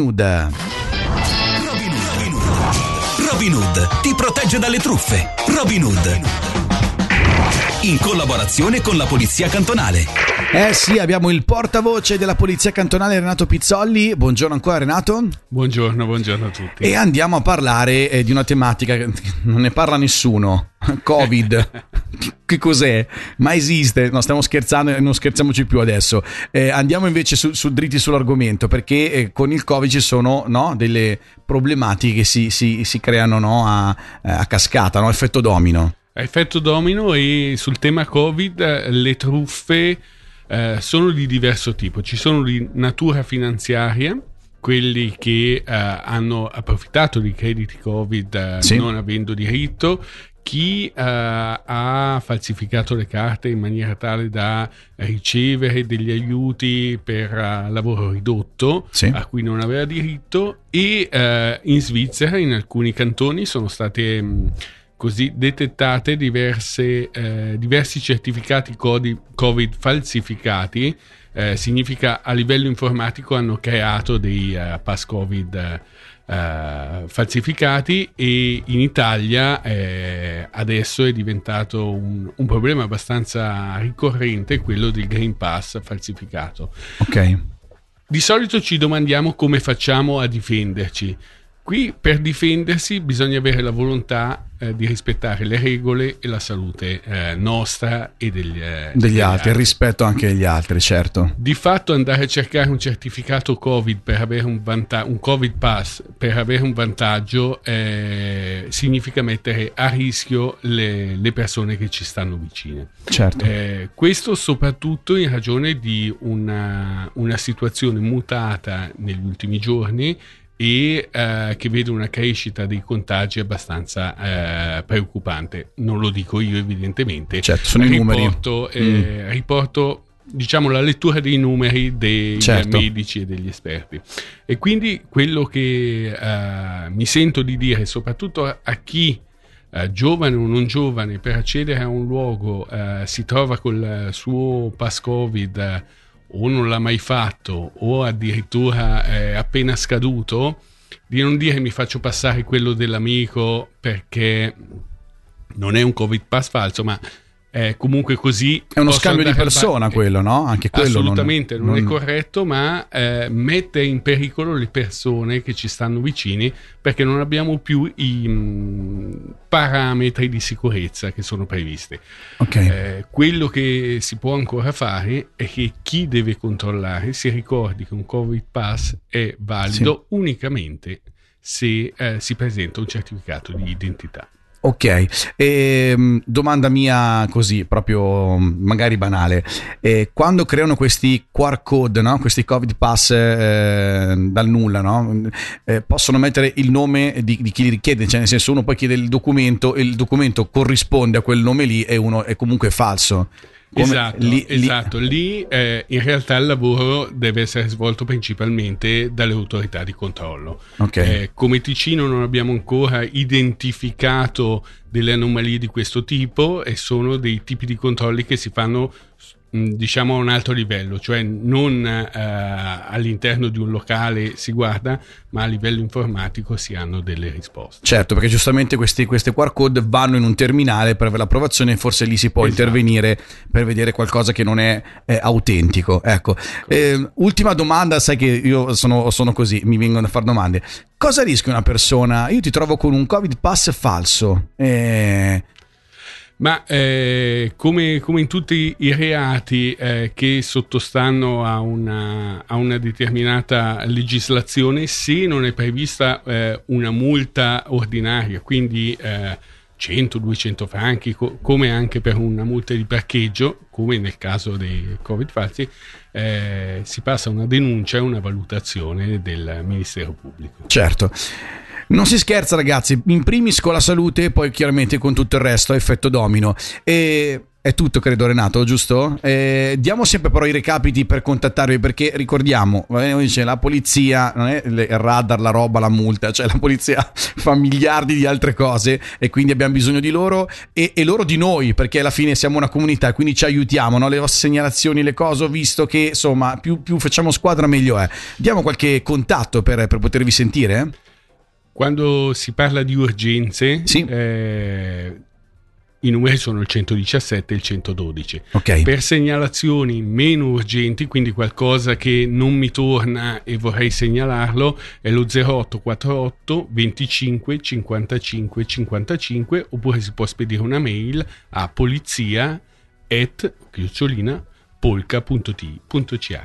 Hood. Robin Hood. Robin Hood ti protegge dalle truffe. Robin Hood. In collaborazione con la Polizia Cantonale. Eh sì, abbiamo il portavoce della Polizia Cantonale Renato Pizzolli. Buongiorno ancora Renato. Buongiorno, buongiorno a tutti. E andiamo a parlare eh, di una tematica che non ne parla nessuno. Covid. che cos'è? Ma esiste? No, stiamo scherzando e non scherziamoci più adesso. Eh, andiamo invece su, su dritti sull'argomento perché eh, con il Covid ci sono no, delle problematiche che si, si, si creano no, a, a, cascata, no? effetto domino. Effetto domino e sul tema Covid le truffe eh, sono di diverso tipo. Ci sono di natura finanziaria, quelli che eh, hanno approfittato di crediti Covid eh, sì. non avendo diritto, chi uh, ha falsificato le carte in maniera tale da ricevere degli aiuti per lavoro ridotto sì. a cui non aveva diritto e in Svizzera in alcuni cantoni sono state mh, così detettate diverse, diversi certificati Covid falsificati significa a livello informatico hanno creato dei pass Covid Uh, falsificati e in Italia eh, adesso è diventato un, un, problema abbastanza ricorrente quello del Green Pass falsificato. Ok. Di solito ci domandiamo come facciamo a difenderci. Qui per difendersi bisogna avere la volontà eh, di rispettare le regole e la salute eh, nostra e degli, eh, degli, degli altri, altri, rispetto anche degli altri, certo. Di fatto andare a cercare un certificato Covid per avere un, vanta- un Covid Pass per avere un vantaggio eh, significa mettere a rischio le, le, persone che ci stanno vicine. Certo. Eh, questo soprattutto in ragione di una, una situazione mutata negli ultimi giorni e eh, che vede una crescita dei contagi abbastanza eh, preoccupante. Non lo dico io evidentemente, certo, sono riporto, i numeri. Eh, mm. riporto diciamo la lettura dei numeri dei certo. medici e degli esperti. E quindi quello che eh, mi sento di dire, soprattutto a, chi Uh, giovane o non giovane, per accedere a un luogo uh, si trova col suo pass Covid o non l'ha mai fatto o addirittura è appena scaduto, di non dire mi faccio passare quello dell'amico perché non è un Covid pass falso, ma eh, comunque così è uno scambio di persona ba- quello no? anche quello assolutamente non, non, non... è corretto ma eh, mette in pericolo le persone che ci stanno vicini perché non abbiamo più i mh, mm, parametri di sicurezza che sono previsti okay. eh, quello che si può ancora fare è che chi deve controllare si ricordi che un covid pass è valido sì. unicamente se eh, si presenta un certificato di identità Ok, e, ehm, domanda mia così, proprio magari banale. E quando creano questi QR code, no? questi Covid Pass eh, dal nulla, no? eh, possono mettere il nome di, di, chi li richiede, cioè nel senso uno poi chiede il documento e il documento corrisponde a quel nome lì e uno è comunque falso. Esatto, lì, esatto. lì, eh, in realtà il lavoro deve essere svolto principalmente dalle autorità di controllo. Okay. Eh, come Ticino non abbiamo ancora identificato delle anomalie di questo tipo e sono dei tipi di controlli che si fanno diciamo a un altro livello, cioè non eh, all'interno di un locale si guarda, ma a livello informatico si hanno delle risposte. Certo, perché giustamente questi, queste QR code vanno in un terminale per avere l'approvazione e forse lì si può esatto. intervenire per vedere qualcosa che non è, è autentico. Ecco. Eh, ultima domanda, sai che io sono, sono così, mi vengono a fare domande. Cosa rischia una persona? Io ti trovo con un Covid Pass falso. Eh, ma eh, come, come, in tutti i reati eh, che sottostanno a una, a una, determinata legislazione, se non è prevista eh, una multa ordinaria, quindi 100-200 eh, franchi, co- come anche per una multa di parcheggio, come nel caso dei Covid falsi, eh, si passa a una denuncia e una valutazione del Ministero Pubblico. Certo. Non si scherza ragazzi, in primis con la salute e poi chiaramente con tutto il resto, effetto domino. E è tutto, credo, Renato, giusto? Eh, diamo sempre però i recapiti per contattarvi perché ricordiamo, dice, la polizia, non è il radar, la roba, la multa, cioè la polizia fa miliardi di altre cose e quindi abbiamo bisogno di loro e, e loro di noi perché alla fine siamo una comunità, quindi ci aiutiamo, no? le vostre segnalazioni, le cose, ho visto che insomma più, più facciamo squadra meglio è. Diamo qualche contatto per, per potervi sentire? Quando si parla di urgenze, sì. eh, i numeri sono il 117 e il 112. Okay. Per segnalazioni meno urgenti, quindi qualcosa che non mi torna e vorrei segnalarlo, è lo 0848 25 55 55 oppure si può spedire una mail a polizia at polka.t.ch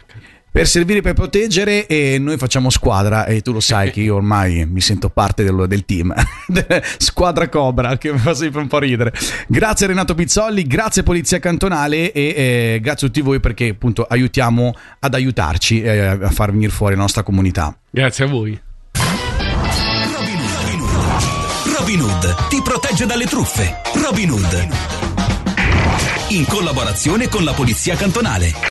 per servire per proteggere e noi facciamo squadra e tu lo sai che io ormai mi sento parte del, del team squadra Cobra che mi fa sempre un po' ridere. Grazie Renato Pizzolli grazie Polizia Cantonale e eh, grazie a tutti voi perché appunto aiutiamo ad aiutarci eh, a far venire fuori la nostra comunità. Grazie a voi. Robin Hood, Robin Hood ti protegge dalle truffe. Robin Hood. In collaborazione con la Polizia Cantonale